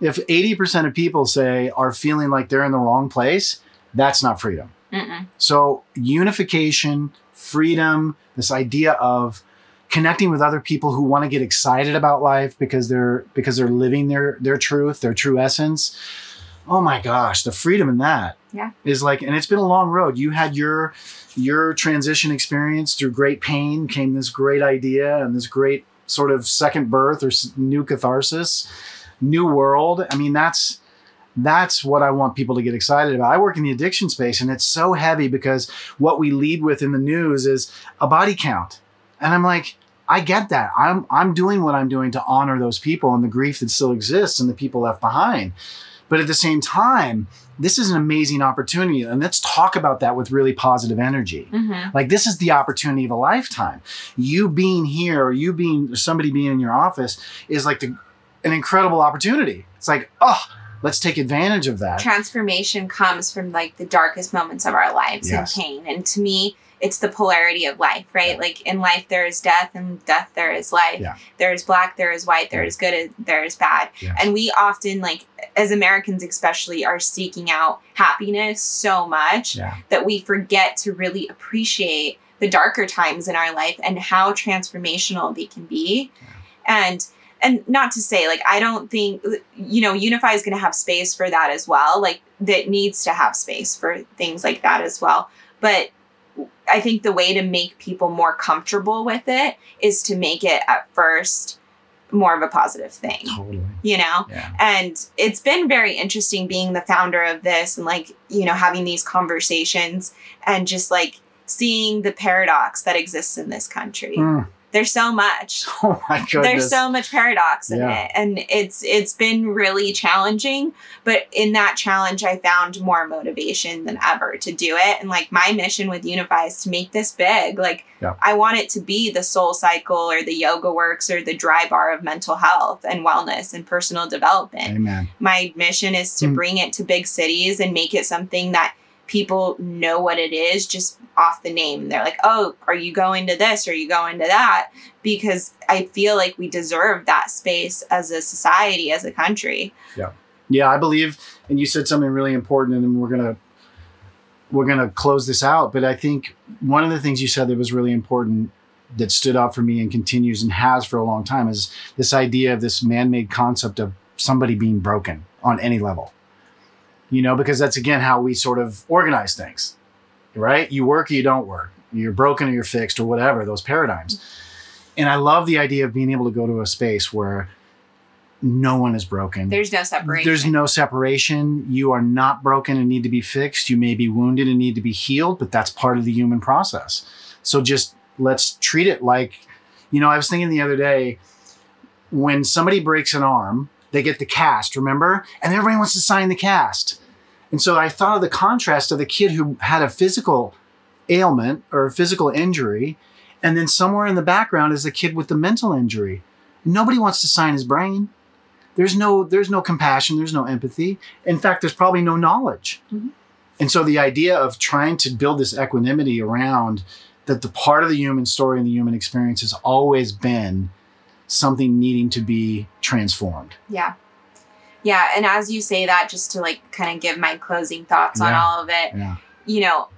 if 80% of people say are feeling like they're in the wrong place, that's not freedom. Mm-mm. So unification, freedom, this idea of connecting with other people who want to get excited about life because they're because they're living their their truth, their true essence. Oh my gosh, the freedom in that Yeah. is like and it's been a long road. You had your your transition experience through great pain came this great idea and this great sort of second birth or new catharsis, new world. I mean, that's that's what I want people to get excited about. I work in the addiction space and it's so heavy because what we lead with in the news is a body count. And I'm like, I get that. I'm I'm doing what I'm doing to honor those people and the grief that still exists and the people left behind. But at the same time, this is an amazing opportunity. And let's talk about that with really positive energy. Mm-hmm. Like this is the opportunity of a lifetime. You being here or you being somebody being in your office is like the, an incredible opportunity. It's like, oh, let's take advantage of that. Transformation comes from like the darkest moments of our lives Yes. and pain. And to me, it's the polarity of life, right? Like in life, there is death, and death, there is life. Yeah. There is black, there is white, there is good, and there is bad. Yes. And we often, like, as Americans especially, are seeking out happiness so much Yeah. that we forget to really appreciate the darker times in our life and how transformational they can be. And and not to say like I don't think you know Unify is going to have space for that as well. Like that needs to have space for things like that as well. But I think the way to make people more comfortable with it is to make it at first more of a positive thing, Totally. you know? Yeah. And it's been very interesting being the founder of this and like, you know, having these conversations and just like seeing the paradox that exists in this country. Mm. There's so much. [laughs] Oh my goodness. There's so much paradox in Yeah. it. And it's it's been really challenging. But in that challenge I found more motivation than ever to do it. And like my mission with Unify is to make this big. Like Yeah. I want it to be the SoulCycle or the YogaWorks or the Drybar of mental health and wellness and personal development Amen. my mission is to Mm. bring it to big cities and make it something that people know what it is just off the name. They're like, oh, are you going to this? Are you going to that? Because I feel like we deserve that space as a society, as a country. Yeah, Yeah, I believe, and you said something really important, and we're gonna we're gonna close this out. But I think one of the things you said that was really important that stood out for me and continues and has for a long time is this idea of this man-made concept of somebody being broken on any level. You know, because that's again how we sort of organize things, right? You work or you don't work. You're broken or you're fixed or whatever, those paradigms. And I love the idea of being able to go to a space where no one is broken. There's no separation. There's no separation. You are not broken and need to be fixed. You may be wounded and need to be healed, but that's part of the human process. So just let's treat it like, you know, I was thinking the other day when somebody breaks an arm, they get the cast, remember? And everybody wants to sign the cast. And so I thought of the contrast of the kid who had a physical ailment or a physical injury, and then somewhere in the background is the kid with the mental injury. Nobody wants to sign his brain there's no there's no compassion there's no empathy in fact there's probably no knowledge Mhm. and so the idea of trying to build this equanimity around that the part of the human story and the human experience has always been something needing to be transformed Yeah. Yeah. And as you say that, just to like kind of give my closing thoughts on all of it, yeah you know,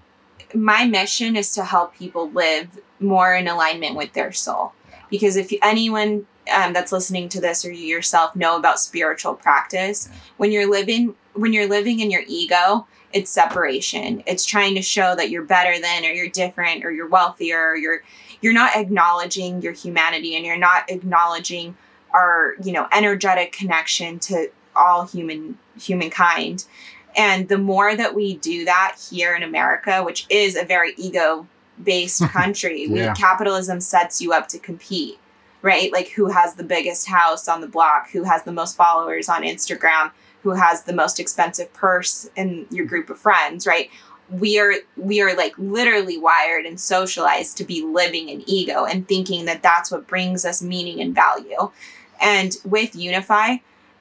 my mission is to help people live more in alignment with their soul. Because if anyone um, that's listening to this or you yourself know about spiritual practice, Yeah. when you're living when you're living in your ego, it's separation. It's trying to show that you're better than or you're different or you're wealthier or you're you're not acknowledging your humanity and you're not acknowledging our, you know, energetic connection to all human humankind. And the more that we do that here in America, which is a very ego based [laughs] country, we, capitalism sets you up to compete, right? Like who has the biggest house on the block, who has the most followers on Instagram, who has the most expensive purse in your group of friends, right? We are we are like literally wired and socialized to be living in ego and thinking that that's what brings us meaning and value. And with Unify,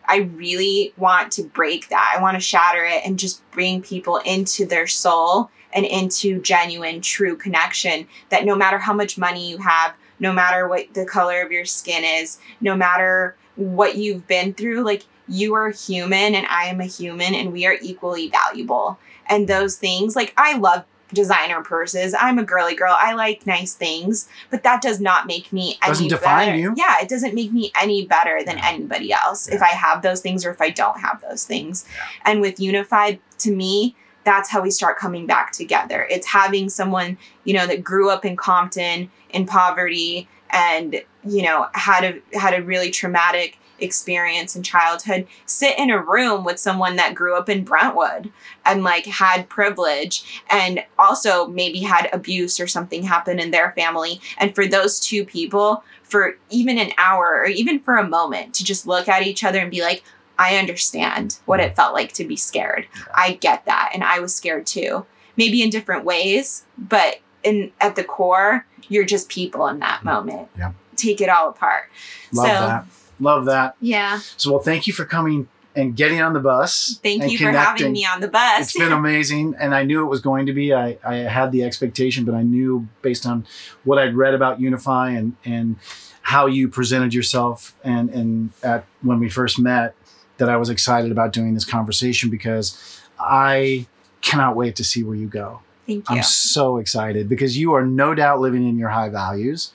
I really want to break that. I want to shatter it and just bring people into their soul and into genuine, true connection. That no matter how much money you have, no matter what the color of your skin is, no matter what you've been through, like you are human and I am a human and we are equally valuable. And those things, like I love designer purses. I'm a girly girl. I like nice things, but that does not make me any Doesn't define better. you. Yeah, it doesn't make me any better than Yeah. anybody else if I have those things or if I don't have those things. And with Unified, to me, that's how we start coming back together. It's having someone, you know, that grew up in Compton in poverty and, you know, had a had a really traumatic experience in childhood sit in a room with someone that grew up in Brentwood and like had privilege and also maybe had abuse or something happen in their family and for those two people for even an hour or even for a moment to just look at each other and be like I understand what it felt like to be scared. I get that. And I was scared too. Maybe in different ways, but in at the core, you're just people in that mm. moment. Yeah. Take it all apart. Love so that. Love that. yeah. So, well, thank you for coming and getting on the bus. Thank you for having me on the bus. It's been amazing, and I knew it was going to be. I, I had the expectation, but I knew based on what I'd read about Unify and and how you presented yourself, and and at when we first met, that I was excited about doing this conversation because I cannot wait to see where you go. Thank you. I'm so excited because you are no doubt living in your high values.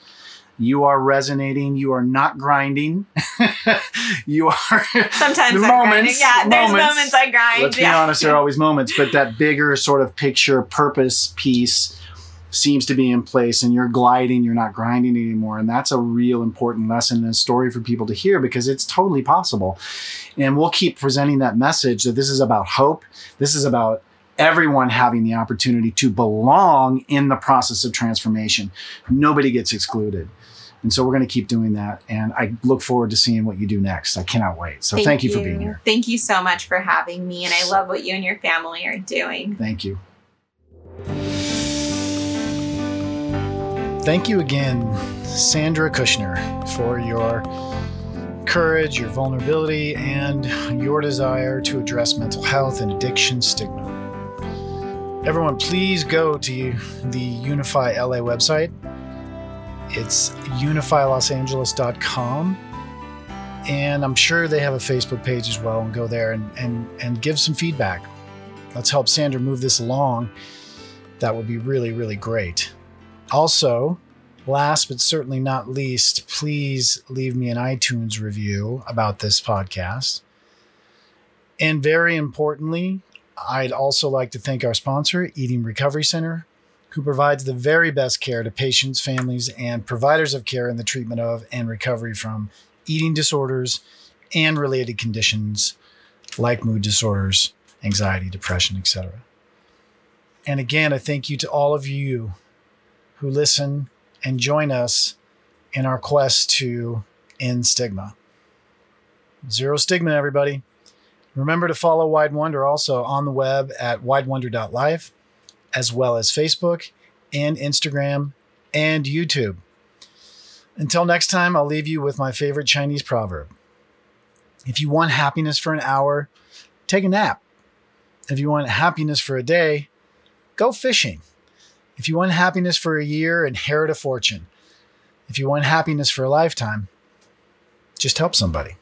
You are resonating. You are not grinding. [laughs] you are [laughs] Sometimes the I'm grinding. moments- Yeah, there's moments. moments I grind. let's be honest, there are always moments, but that bigger sort of picture, purpose piece seems to be in place and you're gliding, you're not grinding anymore. And that's a real important lesson and story for people to hear because it's totally possible. And we'll keep presenting that message that this is about hope. This is about everyone having the opportunity to belong in the process of transformation. Nobody gets excluded. And so we're going to keep doing that. And I look forward to seeing what you do next. I cannot wait. So thank, you for being here. Thank you so much for having me. And I love what you and your family are doing. Thank you. Thank you again, Sandra Kushner, for your courage, your vulnerability, and your desire to address mental health and addiction stigma. Everyone, please go to the Unify LA website. It's unifylosangeles.com. And I'm sure they have a Facebook page as well. And go there and, and, and give some feedback. Let's help Sandra move this along. That would be really, really great. Also, last but certainly not least, please leave me an iTunes review about this podcast. And very importantly, I'd also like to thank our sponsor, Eating Recovery Center, who provides the very best care to patients, families, and providers of care in the treatment of and recovery from eating disorders and related conditions like mood disorders, anxiety, depression, etc. And again, a thank you to all of you who listen and join us in our quest to end stigma. Zero stigma, everybody. Remember to follow Wide Wonder also on the web at widewonder.life, as well as Facebook and Instagram and YouTube. Until next time, I'll leave you with my favorite Chinese proverb. If you want happiness for an hour, take a nap. If you want happiness for a day, go fishing. If you want happiness for a year, inherit a fortune. If you want happiness for a lifetime, just help somebody.